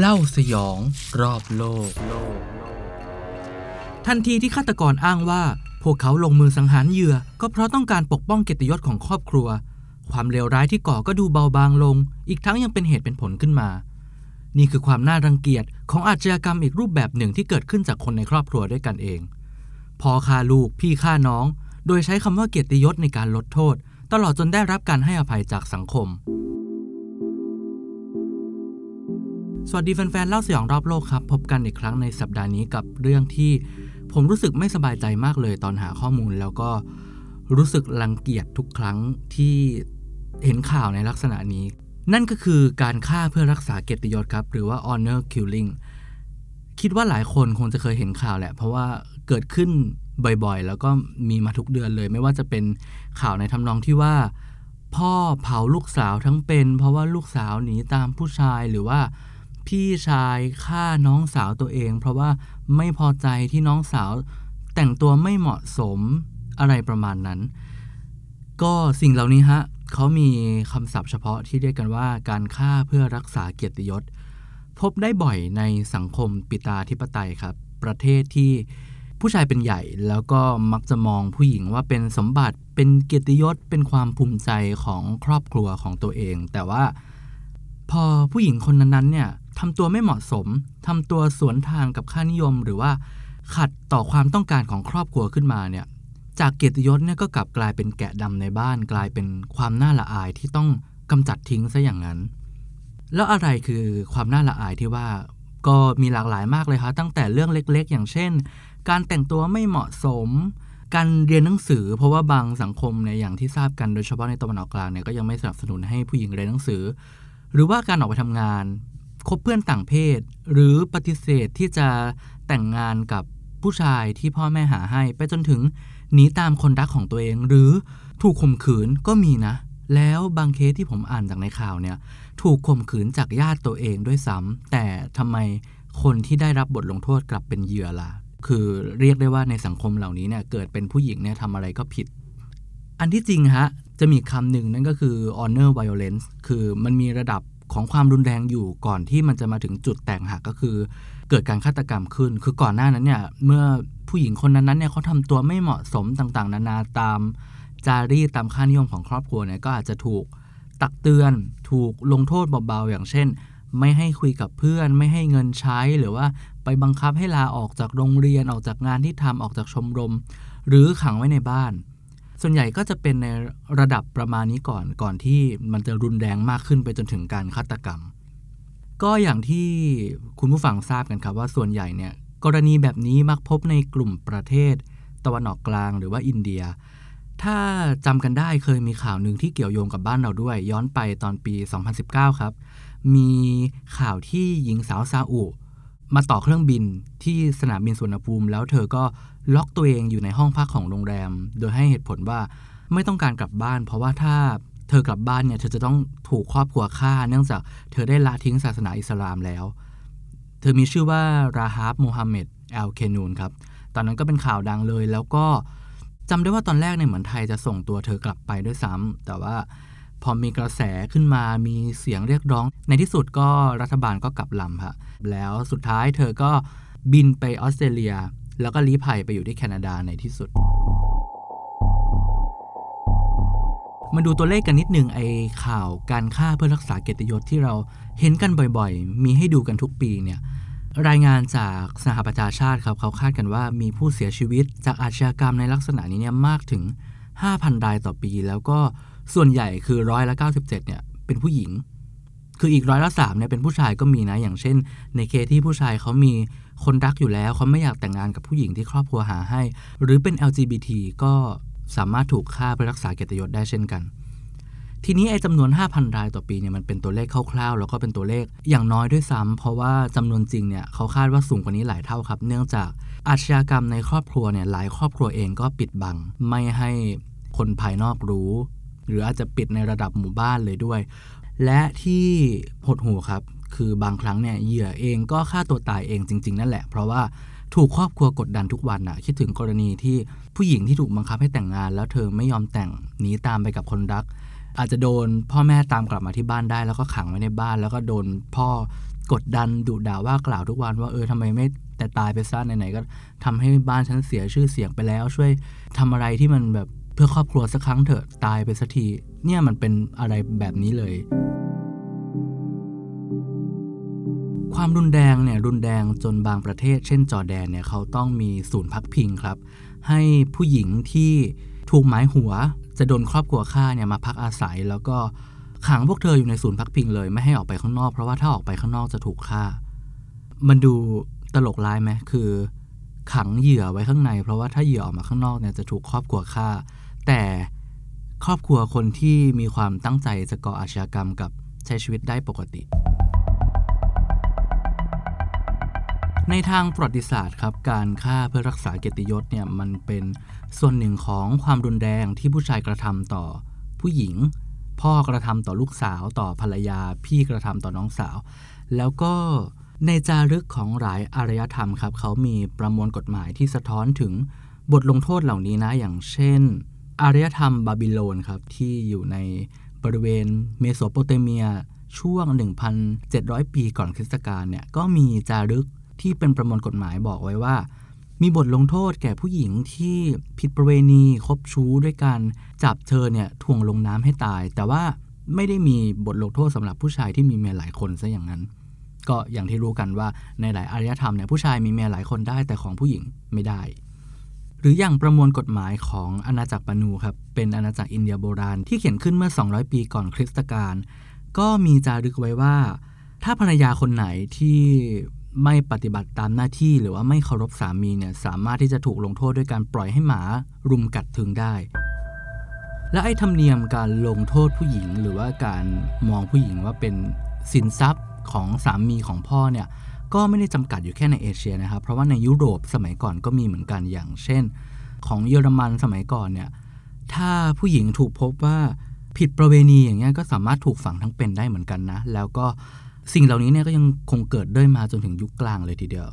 เล่าสยองรอบโลก ทันทีที่ฆาตกรอ้างว่า พวกเขาลงมือสังหารเหยื่อ ก็เพราะต้องการปกป้องเกียรติยศของครอบครัว ความเลวร้ายที่ก่อก็ดูเบาบางลง อีกทั้งยังเป็นเหตุเป็นผลขึ้นมา นี่คือความน่ารังเกียจของอาชญากรรมอีกรูปแบบหนึ่งที่เกิดขึ้นจากคนในครอบครัวด้วยกันเองพ่อฆ่าลูกพี่ฆ่าน้อง โดยใช้คำว่าเกียรติยศในการลดโทษ ตลอดจนได้รับการให้อภัยจากสังคม สวัสดีแฟนๆ เล่าสยองรอบโลกครับ พบกันอีกครั้งในสัปดาห์นี้กับเรื่องที่ผมรู้สึกไม่สบายใจมากเลยตอนหาข้อมูล แล้วก็รู้สึกรังเกียจทุกครั้งที่เห็นข่าวในลักษณะนี้ นั่นก็คือการฆ่าเพื่อรักษาเกียรติยศครับ หรือว่า honor killing คิดว่าหลายคนคงจะเคยเห็นข่าวแหละ เพราะว่าเกิดขึ้นบ่อยๆ แล้วก็มีมาทุกเดือนเลย ไม่ว่าจะเป็นข่าวในทำนองที่ว่า พ่อเผาลูกสาวทั้งเป็น เพราะว่าลูกสาวหนีตามผู้ชายหรือว่า พี่ชายฆ่าน้องสาวตัวเอง เพราะว่าไม่พอใจที่น้องสาวแต่งตัวไม่เหมาะสมอะไรประมาณนั้น ก็สิ่งเหล่านี้ฮะเขามีคำศัพท์เฉพาะที่เรียกกันว่าการฆ่าเพื่อรักษาเกียรติยศ พบได้บ่อยในสังคมปิตาธิปไตยครับ ประเทศที่ผู้ชายเป็นใหญ่แล้วก็มักจะมองผู้หญิงว่าเป็นสมบัติเป็นเกียรติยศเป็นความภูมิใจของครอบครัวของตัวเอง แต่ว่าพอผู้หญิงคนนั้นๆเนี่ย ทำตัวไม่เหมาะสมทำตัวสวนทางกับค่านิยม หรือว่าขัดต่อความต้องการของครอบครัวขึ้นมาเนี่ยจากเกียรติยศเนี่ยก็กลับกลายเป็นแกะดำในบ้าน กลายเป็นความน่าละอายที่ต้องกำจัดทิ้งซะอย่างนั้น แล้วอะไรคือความน่าละอายที่ว่าก็มีหลากหลายมากเลยครับตั้งแต่เรื่องเล็กๆ อย่างเช่น การแต่งตัวไม่เหมาะสม การเรียนหนังสือ เพราะว่าบางสังคมเนี่ยอย่างที่ทราบกันโดยเฉพาะในตะวันออกกลางเนี่ยก็ยังไม่สนับสนุนให้ผู้หญิงเรียนหนังสือ หรือว่าการออกไปทำงาน คบเพื่อนต่างเพศ หรือปฏิเสธที่จะแต่งงานกับผู้ชายที่พ่อแม่หาให้ ไปจนถึงหนีตามคนรักของตัวเอง หรือถูกข่มขืนก็มีนะ แล้วบางเคสที่ผมอ่านจากในข่าวเนี่ย ถูกข่มขืนจากญาติตัวเองด้วยซ้ำแต่ทำไมคนที่ได้รับบทลงโทษกลับเป็นเหยื่อล่ะคือเรียกได้ว่าในสังคมเหล่านี้เนี่ยเกิดเป็นผู้หญิงเนี่ยทำอะไรก็ผิด อันที่จริงฮะ จะมีคำหนึ่งนั่นก็คือ honor violence คือมันมีระดับ ของความรุนแรงอยู่ก่อนที่มันจะมาถึงจุดแตกหักก็คือ เกิดการฆาตกรรมขึ้น คือก่อนหน้านั้นเนี่ยเมื่อผู้หญิงคนนั้นเนี่ยเขาทำตัวไม่เหมาะสมต่างๆ นานาตามจารีตตามค่านิยมของครอบครัวเนี่ยก็อาจจะถูกตักเตือน ถูกลงโทษเบาๆอย่างเช่น ไม่ให้คุยกับเพื่อน ไม่ให้เงินใช้หรือว่าไปบังคับให้ลาออกจากโรงเรียนออกจากงานที่ทำออกจากชมรม หรือขังไว้ในบ้าน ส่วนใหญ่ก็จะเป็นในระดับประมาณนี้ก่อนก่อนที่มันจะรุนแรงมากขึ้นไปจนถึงการฆาตกรรม ก็อย่างที่คุณผู้ฟังทราบกันครับว่าส่วนใหญ่เนี่ยกรณีแบบนี้มักพบในกลุ่มประเทศ ตะวันออกกลางหรือว่าอินเดีย ถ้าจำกันได้เคยมีข่าวหนึ่งที่เกี่ยวโยงกับบ้านเราด้วย ย้อนไปตอนปี 2019 ครับ มีข่าวที่หญิงสาวซาอุ มาต่อเครื่องบินที่สนามบินสุวรรณภูมิ แล้วเธอก็ล็อกตัวเองอยู่ในห้องพักของโรงแรม โดยให้เหตุผลว่าไม่ต้องการกลับบ้าน เพราะว่าถ้าเธอกลับบ้านเนี่ยเธอจะต้องถูกครอบครัวฆ่า เนื่องจากเธอได้ละทิ้งศาสนาอิสลามแล้ว เธอมีชื่อว่าราฮาบโมฮัมหม็ดแอลเคนูนครับตอนนั้นก็เป็นข่าวดังเลย แล้วก็จำได้ว่าตอนแรกเนี่ยเหมือนไทยจะส่งตัวเธอกลับไปด้วยซ้ำแต่ว่า พอมีกระแสขึ้นมามีเสียงเรียกร้อง ในที่สุดก็รัฐบาลก็กลับลำค่ะแล้วสุดท้ายเธอก็บินไปออสเตรเลีย แล้วก็ลี้ภัยไปอยู่ที่แคนาดาในที่สุด มาดูตัวเลขกันนิดหนึ่งไอ้ข่าวการฆ่าเพื่อรักษาเกียรติยศที่เราเห็นกันบ่อยๆ มีให้ดูกันทุกปีเนี่ยรายงานจากสหประชาชาติครับเขาคาดกันว่ามีผู้เสียชีวิตจากอาชญากรรมในลักษณะนี้เนี่ยมากถึง 5,000 รายต่อปี แล้วก็ ส่วนใหญ่คือร้อยละ97เนี่ยเป็นผู้หญิง คืออีกร้อยละสามเนี่ยเป็นผู้ชายก็มีนะ อย่างเช่น ในเคที่ผู้ชายเขามีคนรักอยู่แล้วเขาไม่อยากแต่งงานกับผู้หญิงที่ครอบครัวหาให้ หรือเป็น LGBT ก็สามารถถูกฆ่าเพื่อรักษาเกียรติยศได้เช่นกัน ทีนี้ไอ้จำนวน 5,000 รายต่อปีเนี่ยมันเป็นตัวเลขคร่าวๆ แล้วก็เป็นตัวเลขอย่างน้อยด้วยซ้ำเพราะว่าจำนวนจริงเนี่ยเขาคาดว่าสูงกว่านี้หลายเท่าครับ เนื่องจากอาชญากรรมในครอบครัวเนี่ยหลายครอบครัวเองก็ปิดบัง ไม่ให้คนภายนอกรู้ หรืออาจจะปิดในระดับหมู่บ้านเลยด้วย และที่หดหูครับ คือบางครั้งเนี่ยเหยื่อเองก็ฆ่าตัวตายเองจริง ๆ นั่นแหละ เพราะว่าถูกครอบครัวกดดันทุกวันอะคิดถึงกรณีที่ผู้หญิงที่ถูกบังคับให้แต่งงาน แล้วเธอไม่ยอมแต่งหนีตามไปกับคนรัก อาจจะโดนพ่อแม่ตามกลับมาที่บ้านได้ แล้วก็ขังไว้ในบ้าน แล้วก็โดนพ่อกดดันดุด่าว่ากล่าวทุกวันว่าเออทำไมไม่แต่ตายไปซะไหนๆก็ทำให้บ้านฉันเสียชื่อเสียงไปแล้ว ช่วยทำอะไรที่มันแบบ เพื่อครอบครัวสักครั้งเถอะตายไปสักที เนี่ยมันเป็นอะไรแบบนี้เลย ความรุนแรงเนี่ยรุนแรงจนบางประเทศ เช่นจอร์แดนเนี่ยเขาต้องมีศูนย์พักพิงครับ ให้ผู้หญิงที่ถูกหมายหัวจะโดนครอบครัวฆ่าเนี่ยมาพักอาศัย แล้วก็ขังพวกเธออยู่ในศูนย์พักพิงเลย ไม่ให้ออกไปข้างนอกเพราะว่าถ้าออกไปข้างนอกจะถูกฆ่า มันดูตลกร้ายไหมคือขังเหยื่อไว้ข้างใน เพราะว่าถ้าเหยื่อออกมาข้างนอกเนี่ยจะถูกครอบครัวฆ่า แต่ครอบครัวคนที่มีความตั้งใจจะก่ออาชญากรรมกับใช้ชีวิตได้ปกติ ในทางประวัติศาสตร์ครับ การฆ่าเพื่อรักษาเกียรติยศเนี่ยมันเป็นส่วนหนึ่งของความรุนแรงที่ผู้ชายกระทำต่อผู้หญิง พ่อกระทำต่อลูกสาวต่อภรรยา พี่กระทำต่อน้องสาว แล้วก็ในจารึกของหลายอารยธรรมครับเขามีประมวลกฎหมายที่สะท้อนถึงบทลงโทษเหล่านี้นะอย่างเช่น อารยธรรมบาบิโลนครับที่อยู่ในบริเวณเมโสโปเตเมียช่วง 1,700 ปีก่อนคริสตกาลเนี่ยก็มีจารึกที่เป็นประมวลกฎหมายบอกไว้ว่า มีบทลงโทษแก่ผู้หญิงที่ผิดประเวณีคบชู้ด้วยการจับเธอเนี่ยถ่วงลงน้ำให้ตาย แต่ว่าไม่ได้มีบทลงโทษสำหรับผู้ชายที่มีเมียหลายคนซะอย่างนั้น ก็อย่างที่รู้กันว่าในหลายอารยธรรมเนี่ยผู้ชายมีเมียหลายคนได้แต่ของผู้หญิงไม่ได้ หรืออย่างประมวลกฎหมายของอาณาจักรปานูครับเป็นอาณาจักรอินเดียโบราณที่เขียนขึ้นเมื่อ 200 ปีก่อนคริสตกาลก็มีจารึกไว้ว่า ถ้าภรรยาคนไหนที่ไม่ปฏิบัติตามหน้าที่หรือว่าไม่เคารพสามีเนี่ยสามารถที่จะถูกลงโทษด้วยการปล่อยให้หมารุมกัดถึงได้ และไอ้ธรรมเนียมการลงโทษผู้หญิง หรือว่าการมองผู้หญิงว่าเป็นสินทรัพย์ของสามีของพ่อเนี่ย ก็ไม่ได้จำกัดอยู่แค่ในเอเชียนะครับ เพราะว่าในยุโรปสมัยก่อนก็มีเหมือนกันอย่างเช่น ของเยอรมันสมัยก่อนเนี่ยถ้าผู้หญิงถูกพบว่าผิดประเวณีอย่างเงี้ยก็สามารถถูกฝังทั้งเป็นได้เหมือนกันนะ แล้วก็สิ่งเหล่านี้เนี่ยก็ยังคงเกิดด้วยมาจนถึงยุคกลางเลยทีเดียว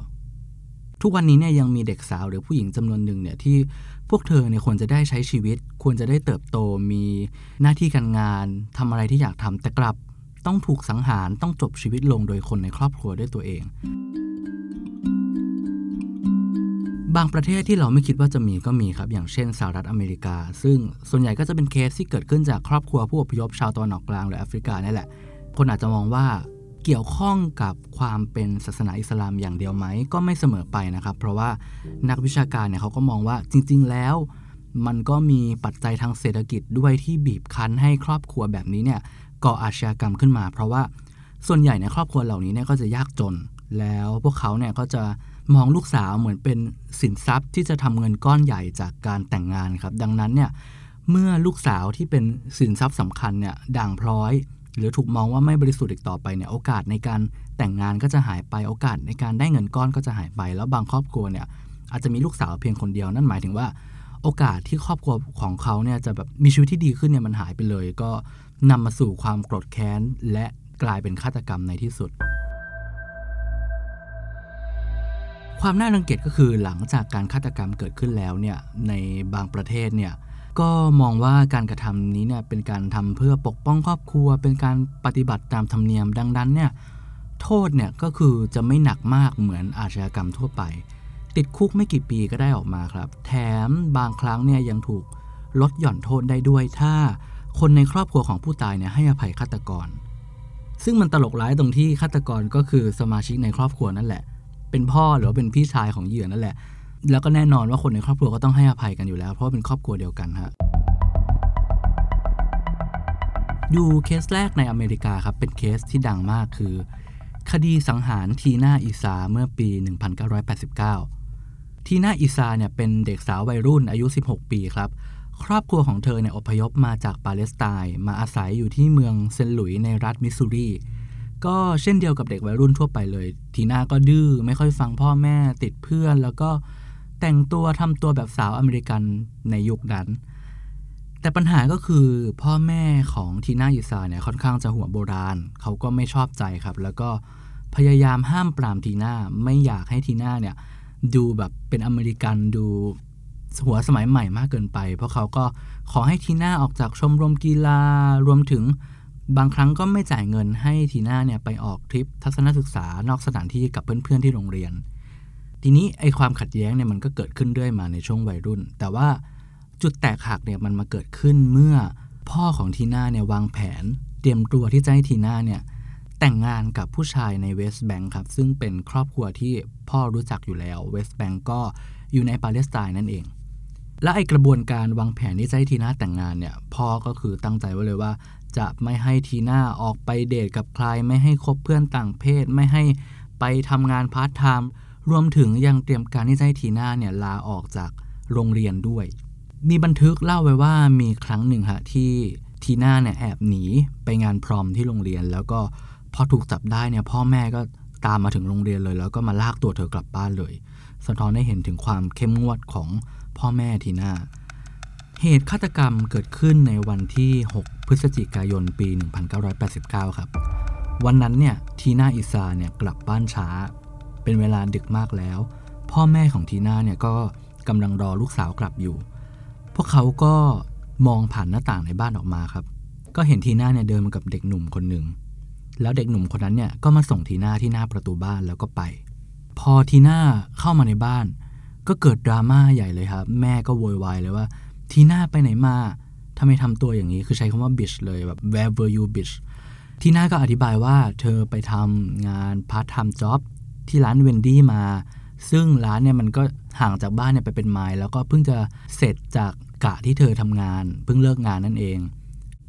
ทุกวันนี้เนี่ยยังมีเด็กสาวหรือผู้หญิงจำนวนหนึ่งเนี่ยที่พวกเธอเนี่ยควรจะได้ใช้ชีวิต ควรจะได้เติบโตมีหน้าที่การงานทำอะไรที่อยากทำแต่กลับ ต้องถูกสังหารต้องจบชีวิตลงโดยคนในครอบครัวด้วยตัวเอง บางประเทศที่เราไม่คิดว่าจะมีก็มีครับ อย่างเช่นสหรัฐอเมริกา ซึ่งส่วนใหญ่ก็จะเป็นเคสที่เกิดขึ้นจากครอบครัวผู้อพยพชาวตะวันออกกลางหรือแอฟริกานี่แหละ คนอาจจะมองว่าเกี่ยวข้องกับความเป็นศาสนาอิสลามอย่างเดียวไหมก็ไม่เสมอไปนะครับ เพราะว่านักวิชาการเนี่ยเขาก็มองว่าจริง ๆ แล้ว มันก็มีปัจจัยทางเศรษฐกิจด้วยที่บีบคั้นให้ครอบครัวแบบนี้เนี่ย ก่ออาชญากรรมขึ้นมา เพราะว่าส่วนใหญ่ในครอบครัวเหล่านี้เนี่ยก็จะยากจน แล้วพวกเขาเนี่ยก็จะมองลูกสาวเหมือนเป็นสินทรัพย์ที่จะทำเงินก้อนใหญ่จากการแต่งงานครับ ดังนั้นเนี่ยเมื่อลูกสาวที่เป็นสินทรัพย์สำคัญเนี่ยด่างพร้อย หรือถูกมองว่าไม่บริสุทธิ์อีกต่อไปเนี่ยโอกาสในการแต่งงานก็จะหายไปโอกาสในการได้เงินก้อนก็จะหายไป แล้วบางครอบครัวเนี่ยอาจจะมีลูกสาวเพียงคนเดียวนั่นหมายถึงว่า โอกาสที่ครอบครัวของเขาเนี่ยจะแบบมีชีวิตที่ดีขึ้นเนี่ยมันหายไปเลย ก็ นำมาสู่ความโกรธแค้น และกลายเป็นฆาตกรรมในที่สุด ความน่ารังเกียจก็คือหลังจากการฆาตกรรมเกิดขึ้นแล้วเนี่ยในบางประเทศเนี่ยก็มองว่าการกระทำนี้เนี่ยเป็นการทำเพื่อปกป้องครอบครัว เป็นการปฏิบัติตามธรรมเนียมดังนั้นเนี่ยโทษเนี่ยก็คือจะไม่หนักมากเหมือนอาชญากรรมทั่วไป ติดคุกไม่กี่ปีก็ได้ออกมาครับ แถมบางครั้งเนี่ยยังถูกลดหย่อนโทษได้ด้วยถ้า คนในครอบครัวของผู้ตายเนี่ยให้อภัยฆาตกร ซึ่งมันตลกร้ายตรงที่ฆาตกรก็คือสมาชิกในครอบครัวนั่นแหละ เป็นพ่อหรือว่าเป็นพี่ชายของเหยื่อนั่นแหละ แล้วก็แน่นอนว่าคนในครอบครัวก็ต้องให้อภัยกันอยู่แล้ว เพราะว่าเป็นครอบครัวเดียวกันฮะดูเคสแรกในอเมริกาครับ เป็นเคสที่ดังมากคือ คดีสังหารทีน่าอิซาเมื่อปี 1989 ทีน่าอิซาเนี่ยเป็นเด็กสาววัยรุ่นอายุ 16 ปีครับ ครอบครัวของเธอเนี่ยอพยพมาจากปาเลสไตน์มาอาศัยอยู่ที่เมืองเซนต์หลุยส์ในรัฐมิสซูรีก็เช่นเดียวกับเด็กวัยรุ่นทั่วไปเลย ทีน่าก็ดื้อไม่ค่อยฟังพ่อแม่ติดเพื่อน แล้วก็แต่งตัวทำตัวแบบสาวอเมริกันในยุคนั้น แต่ปัญหาก็คือพ่อแม่ของทีน่าอิซาเนี่ยค่อนข้างจะหัวโบราณ เขาก็ไม่ชอบใจครับ แล้วก็พยายามห้ามปรามทีน่าไม่อยากให้ทีน่าเนี่ยดูแบบเป็นอเมริกันดู หัวสมัยใหม่มากเกินไป เพราะเขาก็ขอให้ทีน่าออกจากชมรมกีฬารวมถึงบางครั้งก็ไม่จ่ายเงินให้ทีน่าเนี่ยไปออกทริปทัศนศึกษานอกสถานที่กับเพื่อนๆที่โรงเรียน ทีนี้ไอความขัดแย้งเนี่ยมันก็เกิดขึ้นเรื่อยมาในช่วงวัยรุ่น แต่ว่าจุดแตกหักเนี่ยมันมาเกิดขึ้นเมื่อพ่อของทีน่าเนี่ยวางแผน เตรียมตัวที่จะให้ทีน่าเนี่ยแต่งงานกับผู้ชายในเวสต์แบงค์ครับซึ่งเป็นครอบครัวที่พ่อรู้จักอยู่แล้วเวสต์แบงค์ก็อยู่ในปาเลสไตน์นั่นเอง และไอ้กระบวนการวางแผนที่จะให้ทีน่าแต่งงานเนี่ยพ่อก็คือตั้งใจไว้เลยว่า จะไม่ให้ทีน่าออกไปเดทกับใคร ไม่ให้คบเพื่อนต่างเพศ ไม่ให้ไปทำงานพาร์ทไทม์รวมถึงยังเตรียมการที่จะให้ทีน่าเนี่ยลาออกจากโรงเรียนด้วย มีบันทึกเล่าไว้ว่ามีครั้งหนึ่งฮะที่ทีน่าเนี่ยแอบหนีไปงานพรอมที่โรงเรียน แล้วก็พอถูกจับได้เนี่ยพ่อแม่ก็ตามมาถึงโรงเรียนเลย แล้วก็มาลากตัวเธอกลับบ้านเลย สะท้อนให้เห็นถึงความเข้มงวดของ พ่อแม่ทีน่า เหตุฆาตกรรมเกิดขึ้นในวันที่ 6 พฤศจิกายนปี 1989 ครับ วันนั้นเนี่ยทีน่าอิซาเนี่ยกลับบ้านช้า เป็นเวลาดึกมากแล้ว พ่อแม่ของทีน่าเนี่ยก็กำลังรอลูกสาวกลับอยู่ พวกเขาก็มองผ่านหน้าต่างในบ้านออกมาครับ ก็เห็นทีน่าเนี่ยเดินมากับเด็กหนุ่มคนหนึ่ง แล้วเด็กหนุ่มคนนั้นเนี่ยก็มาส่งทีน่าที่หน้าประตูบ้านแล้วก็ไป พอทีน่าเข้ามาในบ้าน ก็เกิดดราม่าใหญ่เลยครับ แม่ก็โวยวายเลยว่า ทีน่าไปไหนมาทำไมทำตัวอย่างนี้คือใช้คำว่า bitch เลยแบบ where were you bitch ทีน่าก็อธิบายว่าเธอไปทำงาน part-time job ที่ร้านเวนดี้มา ซึ่งร้านเนี่ยมันก็ห่างจากบ้านเนี่ยไปเป็นไมล์แล้วก็เพิ่งจะเสร็จจากกะที่เธอทำงาน เพิ่งเลิกงานนั่นเอง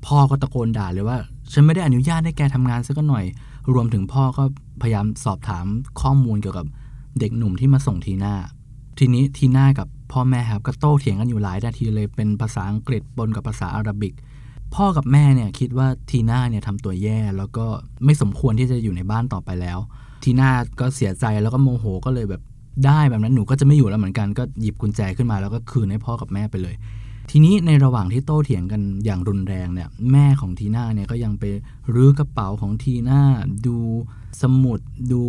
พ่อก็ตะโกนด่าเลยว่า ฉันไม่ได้อนุญาตให้แกทำงานสักหน่อย รวมถึงพ่อก็พยายามสอบถามข้อมูลเกี่ยวกับเด็กหนุ่มที่มาส่งทีน่า ทีนี้ทีน่ากับพ่อแม่ครับก็โต้เถียงกันอยู่หลายนาทีเลยเป็นภาษาอังกฤษปนกับภาษาอาหรับิก พ่อกับแม่เนี่ยคิดว่าทีน่าเนี่ยทำตัวแย่แล้วก็ไม่สมควรที่จะอยู่ในบ้านต่อไปแล้ว ทีน่าก็เสียใจแล้วก็โมโหก็เลยแบบได้แบบนั้นหนูก็จะไม่อยู่แล้วเหมือนกันก็หยิบกุญแจขึ้นมาแล้วก็คืนให้พ่อกับแม่ไปเลย ทีนี้ในระหว่างที่โต้เถียงกันอย่างรุนแรงเนี่ยแม่ของทีน่าเนี่ยก็ยังไปรื้อกระเป๋าของทีน่าดูสมุดดู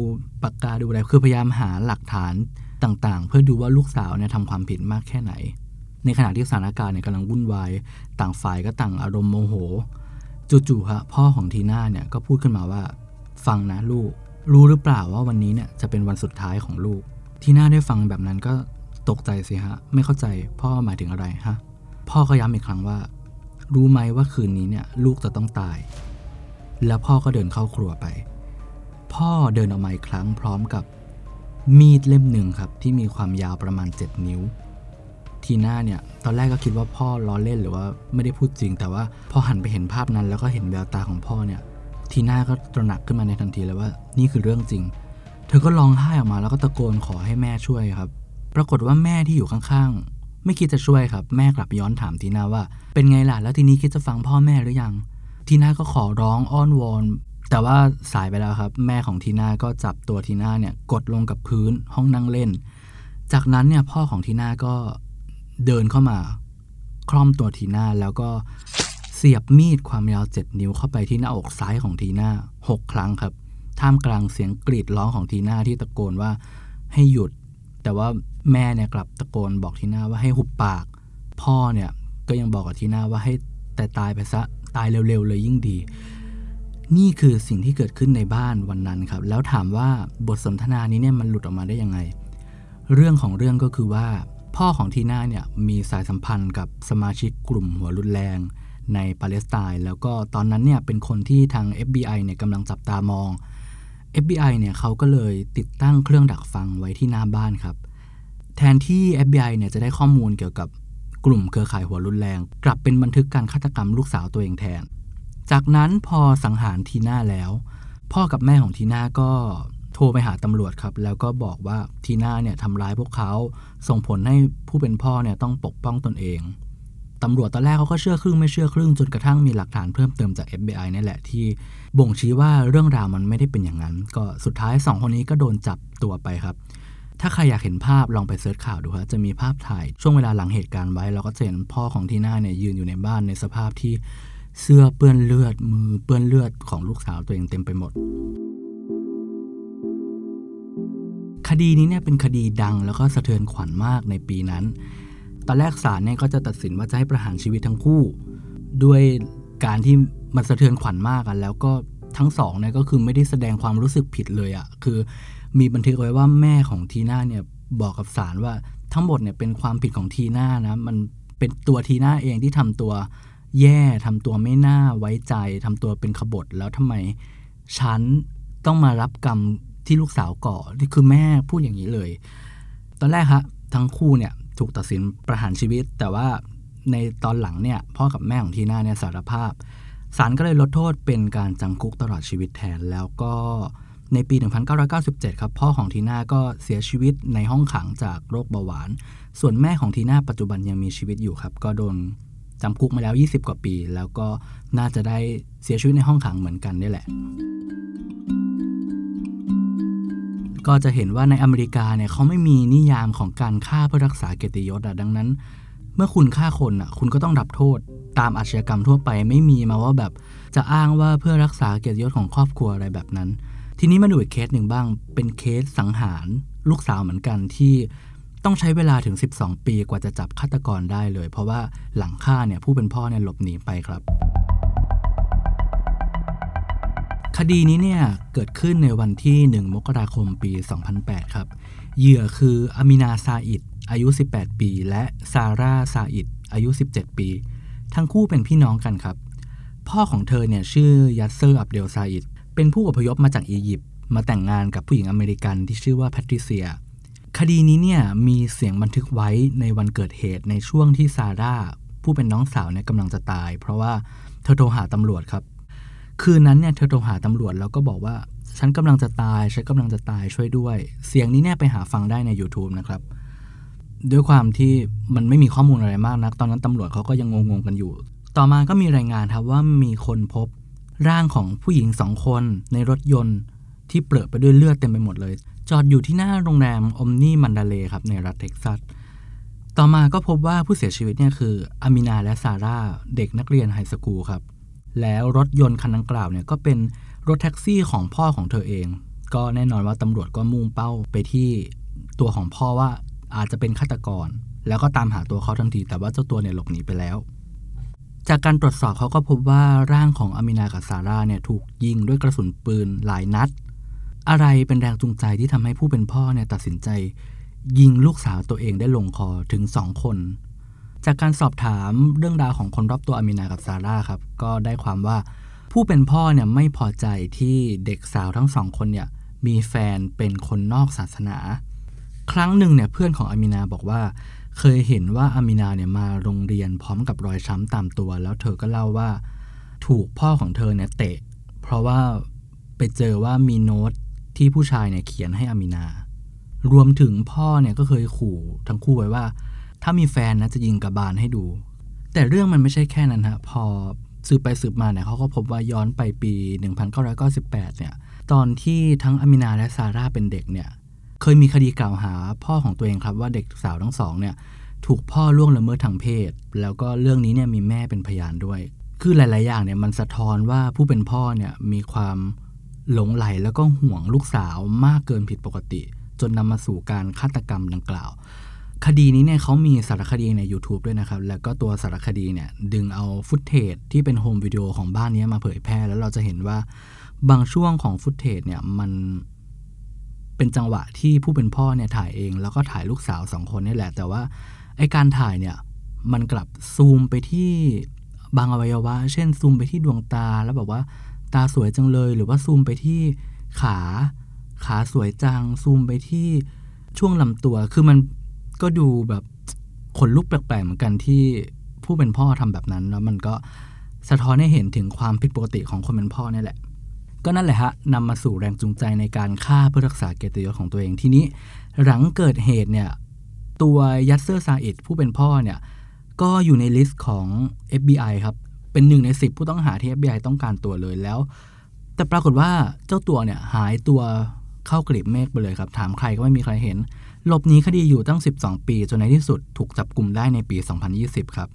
ปากกาดูอะไรคือพยายามหาหลักฐาน ต่างๆ เพื่อดูว่าลูกสาวเนี่ยทำความผิดมากแค่ไหน ในขณะที่สถานการณ์เนี่ยกำลังวุ่นวาย ต่างฝ่ายก็ต่างอารมณ์โมโห จู่ๆฮะพ่อของทีน่าเนี่ยก็พูดขึ้นมาว่า ฟังนะลูก รู้หรือเปล่าว่าวันนี้เนี่ยจะเป็นวันสุดท้ายของลูก ทีน่าได้ฟังแบบนั้นก็ตกใจสิฮะ ไม่เข้าใจพ่อหมายถึงอะไรฮะ พ่อก็ย้ำอีกครั้งว่า รู้ไหมว่าคืนนี้เนี่ยลูกจะต้องตาย แล้วพ่อก็เดินเข้าครัวไป พ่อเดินออกมาอีกครั้งพร้อมกับ มีดเล่มหนึ่งครับที่มีความยาวประมาณ 7 นิ้ว ทีน่าเนี่ยตอนแรกก็คิดว่าพ่อล้อเล่นหรือว่าไม่ได้พูดจริง แต่ว่าพอหันไปเห็นภาพนั้น แล้วก็เห็นแววตาของพ่อเนี่ย ทีน่าก็ตระหนักขึ้นมาในทันทีเลยว่านี่คือเรื่องจริง เธอก็ร้องไห้ออกมาแล้วก็ตะโกนขอให้แม่ช่วยครับ ปรากฏว่าแม่ที่อยู่ข้างๆ ไม่คิดจะช่วยครับ แม่กลับย้อนถามทีน่าว่า เป็นไงล่ะแล้วทีนี้คิดจะฟังพ่อแม่หรือยัง ทีน่าก็ขอร้องอ้อนวอน แต่ว่าสายไปแล้วครับ แม่ของทีน่าก็จับตัวทีน่าเนี่ยกดลงกับพื้นห้องนั่งเล่น จากนั้นเนี่ยพ่อของทีน่าก็เดินเข้ามาคล่อมตัวทีน่าแล้วก็เสียบมีดความยาวเจ็ดนิ้วเข้าไปที่หน้าอกซ้ายของทีน่าหกครั้งครับ ท่ามกลางเสียงกรีดร้องของทีน่าที่ตะโกนว่าให้หยุด แต่ว่าแม่เนี่ยกลับตะโกนบอกทีน่าว่าให้หุบปาก พ่อเนี่ยก็ยังบอกกับทีน่าว่าให้แต่ตายไปซะตายเร็วๆเลยยิ่งดี นี่คือสิ่งที่เกิดขึ้นในบ้านวันนั้นครับ แล้วถามว่าบทสนทนานี้เนี่ยมันหลุดออกมาได้ยังไง เรื่องของเรื่องก็คือว่า พ่อของทีน่าเนี่ยมีสายสัมพันธ์กับสมาชิกกลุ่มหัวรุนแรง ในปาเลสไตน์แล้วก็ตอนนั้นเนี่ยเป็นคนที่ทาง FBI เนี่ยกำลังจับตามอง FBI เนี่ยเขาก็เลยติดตั้งเครื่องดักฟังไว้ที่หน้าบ้านครับ แทนที่ FBI เนี่ยจะได้ข้อมูลเกี่ยวกับกลุ่มเครือข่ายหัวรุนแรง กลับเป็นบันทึกการฆาตกรรมลูกสาวตัวเองแทน จากนั้นพอสังหารทีน่าแล้ว พ่อกับแม่ของทีน่าก็โทรไปหาตำรวจครับ แล้วก็บอกว่าทีน่าเนี่ยทำร้ายพวกเขาส่งผลให้ผู้เป็นพ่อเนี่ยต้องปกป้องตนเองตำรวจตอนแรกเขาก็เชื่อครึ่งไม่เชื่อครึ่งจนกระทั่งมีหลักฐานเพิ่มเติมจาก FBI นี่แหละที่บ่งชี้ว่าเรื่องราวมันไม่ได้เป็นอย่างนั้น ก็สุดท้ายสองคนนี้ก็โดนจับตัวไปครับ ถ้าใครอยากเห็นภาพลองไปเสิร์ชข่าวดูครับจะมีภาพถ่ายช่วงเวลาหลังเหตุการณ์ไว้ เราก็จะเห็นพ่อของทีน่าเนี่ยยืนอยู่ในบ้านในสภาพที่ เสื้อเปื้อนเลือดมือเปื้อนเลือดของลูกสาวตัวเองเต็มไปหมด คดีนี้เนี่ยเป็นคดีดังแล้วก็สะเทือนขวัญมากในปีนั้น ตอนแรกศาลเนี่ยก็จะตัดสินว่าจะให้ประหารชีวิตทั้งคู่ ด้วยการที่มันสะเทือนขวัญมากอะแล้วก็ทั้งสองเนี่ยก็คือไม่ได้แสดงความรู้สึกผิดเลยอะคือมีบันทึกไว้ว่าแม่ของทีน่าเนี่ยบอกกับศาลว่าทั้งหมดเนี่ยเป็นความผิดของทีน่านะมันเป็นตัวทีน่าเองที่ทำตัว แย่ทำตัวไม่น่าไว้ใจทำตัวเป็นขบฏแล้วทำไม ฉันต้องมารับกรรมที่ลูกสาวก่อที่คือแม่พูดอย่างนี้เลย ตอนแรกฮะทั้งคู่เนี่ยถูกตัดสินประหารชีวิต แต่ว่าในตอนหลังเนี่ยพ่อกับแม่ของทีน่าเนี่ยสารภาพศาลก็เลยลดโทษเป็นการจำคุกตลอดชีวิตแทน แล้วก็ในปี 1997 ครับ พ่อของทีน่าก็เสียชีวิตในห้องขังจากโรคเบาหวาน ส่วนแม่ของทีน่าปัจจุบันยังมีชีวิตอยู่ครับ ก็โดน จำคุกมาแล้ว 20 กว่าปี แล้วก็น่าจะได้เสียชีวิตในห้องขังเหมือนกันนี่แหละ ก็จะเห็นว่าในอเมริกาเนี่ยเขาไม่มีนิยามของการฆ่าเพื่อรักษาเกียรติยศอะดังนั้น เมื่อคุณฆ่าคนอะคุณก็ต้องรับโทษตามอาชญากรรมทั่วไปไม่มีมาว่าแบบจะอ้างว่าเพื่อรักษาเกียรติยศของครอบครัวอะไรแบบนั้น ทีนี้มาดูอีกเคสหนึ่งบ้าง เป็นเคสสังหารลูกสาวเหมือนกันที่ ต้องใช้เวลาถึง 12 ปีกว่าจะจับฆาตกรได้เลย เพราะว่าหลังฆ่าเนี่ยผู้เป็นพ่อเนี่ยหลบหนีไปครับ คดีนี้เนี่ยเกิดขึ้นในวันที่ 1 มกราคมปี 2008 ครับ เหยื่อคืออามินาซาอิดอายุ 18 ปี และซาร่าซาอิดอายุ 17 ปี ทั้งคู่เป็นพี่น้องกันครับ พ่อของเธอเนี่ยชื่อยัสเซอร์อับเดลซาอิดเป็นผู้อพยพมาจากอียิปต์มาแต่งงานกับผู้หญิงอเมริกันที่ชื่อว่าแพทริเซีย คดีนี้เนี่ยมีเสียงบันทึกไว้ในวันเกิดเหตุในช่วงที่ซาร่าผู้เป็นน้องสาวเนี่ยกำลังจะตาย เพราะว่าเธอโทรหาตำรวจครับ คืนนั้นเนี่ยเธอโทรหาตำรวจแล้วก็บอกว่า ฉันกำลังจะตาย ฉันกำลังจะตายช่วยด้วย เสียงนี้เนี่ยไปหาฟังได้ใน YouTube นะครับ ด้วยความที่มันไม่มีข้อมูลอะไรมากนัก ตอนนั้นตำรวจเขาก็ยังงงๆกันอยู่ ต่อมาก็มีรายงานครับว่ามีคนพบร่างของผู้หญิงสองคนในรถยนต์ที่เปรอไปด้วยเลือดเต็มไปหมดเลย จอดอยู่ที่หน้าโรงแรมอมนี่มันดาเลครับในรัฐเท็กซัส ต่อมาก็พบว่าผู้เสียชีวิตเนี่ยคืออามินาและซาร่าเด็กนักเรียนไฮสคูลครับ แล้วรถยนต์คันดังกล่าวเนี่ยก็เป็นรถแท็กซี่ของพ่อของเธอเอง ก็แน่นอนว่าตำรวจก็มุ่งเป้าไปที่ตัวของพ่อว่าอาจจะเป็นฆาตกร แล้วก็ตามหาตัวเขาทันที แต่ว่าเจ้าตัวเนี่ยหลบหนีไปแล้ว จากการตรวจสอบเขาก็พบว่าร่างของอามินากับซาร่าเนี่ยถูกยิงด้วยกระสุนปืนหลายนัด อะไรเป็นแรงจูงใจที่ทำให้ผู้เป็นพ่อเนี่ยตัดสินใจ ยิงลูกสาวตัวเองได้ลงคอถึงสองคน จากการสอบถามเรื่องราวของคนรอบตัวอามินากับซาร่าครับ ก็ได้ความว่าผู้เป็นพ่อเนี่ยไม่พอใจที่เด็กสาวทั้งสองคนเนี่ยมีแฟนเป็นคนนอกศาสนา ครั้งหนึ่งเนี่ยเพื่อนของอามินาบอกว่า เคยเห็นว่าอามินาเนี่ยมาโรงเรียนพร้อมกับรอยช้ำตามตัว แล้วเธอก็เล่าว่า ถูกพ่อของเธอเนี่ยเตะ เพราะว่าไปเจอว่ามีโน้ต ที่ผู้ชายเนี่ยเขียนให้อามินา รวมถึงพ่อเนี่ยก็เคยขู่ทั้งคู่ไว้ว่า ถ้ามีแฟนนะจะยิงกระบาลให้ดู แต่เรื่องมันไม่ใช่แค่นั้นฮะพอสืบไปสืบมาเนี่ยเขาก็พบว่าย้อนไปปี 1998 เนี่ย ตอนที่ทั้งอามินาและซาร่าเป็นเด็กเนี่ย เคยมีคดีกล่าวหาพ่อของตัวเองครับว่าเด็กสาวทั้งสองเนี่ยถูกพ่อล่วงละเมิดทางเพศ แล้วก็เรื่องนี้เนี่ยมีแม่เป็นพยานด้วย คือหลาย ๆ อย่างเนี่ยมันสะท้อนว่าผู้เป็นพ่อเนี่ยมีความ หลงไหลแล้วก็ห่วงลูกสาวมากเกินผิดปกติ จนนำมาสู่การฆาตกรรมดังกล่าว คดีนี้เนี่ยเขามีสารคดีใน YouTube ด้วยนะครับ แล้วก็ตัวสารคดีเนี่ยดึงเอาฟุตเทจที่เป็นโฮมวิดีโอของบ้านนี้มาเผยแพร่ แล้วเราจะเห็นว่าบางช่วงของฟุตเทจเนี่ยมันเป็นจังหวะที่ผู้เป็นพ่อเนี่ยถ่ายเอง แล้วก็ถ่ายลูกสาวสองคนนี่แหละ แต่ว่าไอการถ่ายเนี่ยมันกลับซูมไปที่บางอวัยวะ เช่นซูมไปที่ดวงตาแล้วแบบว่า ตาสวยจังเลย หรือว่าซูมไปที่ขา ขาสวยจัง ซูมไปที่ช่วงลำตัว คือมันก็ดูแบบขนลุกแปลกๆเหมือนกันที่ผู้เป็นพ่อทำแบบนั้น แล้วมันก็สะท้อนให้เห็นถึงความผิดปกติของคนเป็นพ่อนี่แหละ ก็นั่นแหละฮะนำมาสู่แรงจูงใจในการฆ่าเพื่อรักษาเกียรติยศของตัวเองทีนี้ หลังเกิดเหตุเนี่ยตัวยัสเซอร์ซาอิดผู้เป็นพ่อเนี่ยก็อยู่ใน list ของ FBI ครับ เป็นหนึ่งในสิบผู้ต้องหาที่ FBI ต้องการตัวเลยแล้ว แต่ปรากฏว่าเจ้าตัวเนี่ยหายตัวเข้ากลีบเมฆไปเลยครับ ถามใครก็ไม่มีใครเห็น หลบหนีคดีอยู่ตั้ง 12 ปี จนในที่สุดถูกจับกลุ่มได้ในปี 2020 ครับ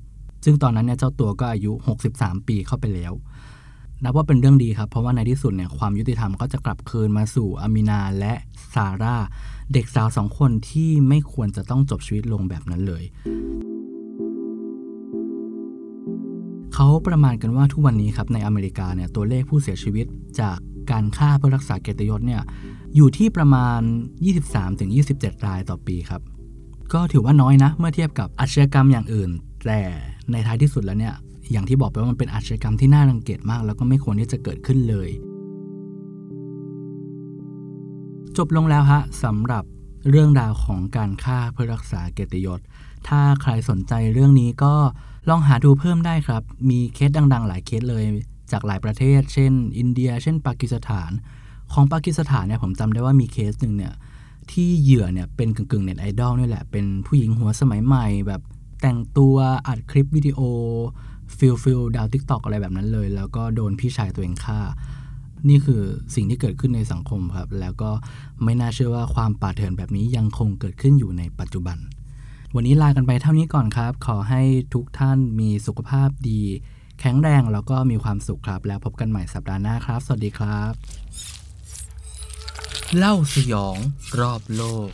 ซึ่งตอนนั้นเนี่ยเจ้าตัวก็อายุ 63 ปีเข้าไปแล้ว นับว่าเป็นเรื่องดีครับ เพราะว่าในที่สุดเนี่ยความยุติธรรมก็จะกลับคืนมาสู่อามินาและซาร่า เด็กสาวสองคนที่ไม่ควรจะต้องจบชีวิตลงแบบนั้นเลย เขเขาประมาณกันว่าทุกวันนี้ครับในอเมริกาเนี่ยตัวเลขผู้เสียชีวิตจากการฆ่าเพื่อรักษาเกียรติยศเนี่ยอยู่ที่ประมาณ 23-27 รายต่อปีครับ ก็ถือว่าน้อยนะ เมื่อเทียบกับอาชญากรรมอย่างอื่น แต่ในท้ายที่สุดแล้วเนี่ยอย่างที่บอกไปว่ามันเป็นอาชญากรรมที่น่ารังเกียจมาก แล้วก็ไม่ควรที่จะเกิดขึ้นเลย จบลงแล้วฮะสำหรับเรื่องราวของการฆ่าเพื่อรักษาเกียรติยศ ถ้าใครสนใจเรื่องนี้ก็ ลองหาดูเพิ่มได้ครับ มีเคสดัง ๆ หลายเคสเลย จากหลายประเทศ เช่น อินเดีย เช่น ปากีสถาน ของปากีสถานเนี่ยผมจำได้ว่ามีเคสหนึ่งเนี่ยที่เหยื่อเนี่ยเป็นกึ่งๆเน็ตไอดอลนี่แหละ เป็นผู้หญิงหัวสมัยใหม่แบบแต่งตัวอัดคลิปวิดีโอ feel feel ดาว TikTok อะไรแบบนั้นเลย แล้วก็โดนพี่ชายตัวเองฆ่า นี่คือสิ่งที่เกิดขึ้นในสังคมครับ แล้วก็ไม่น่าเชื่อว่าความป่าเถื่อนแบบนี้ยังคงเกิดขึ้นอยู่ในปัจจุบัน วันนี้ลากันไปเท่านี้ก่อนครับ ขอให้ทุกท่านมีสุขภาพดี แข็งแรงแล้วก็มีความสุขครับ แล้วพบกันใหม่สัปดาห์หน้าครับ สวัสดีครับ เล่าสยองรอบโลก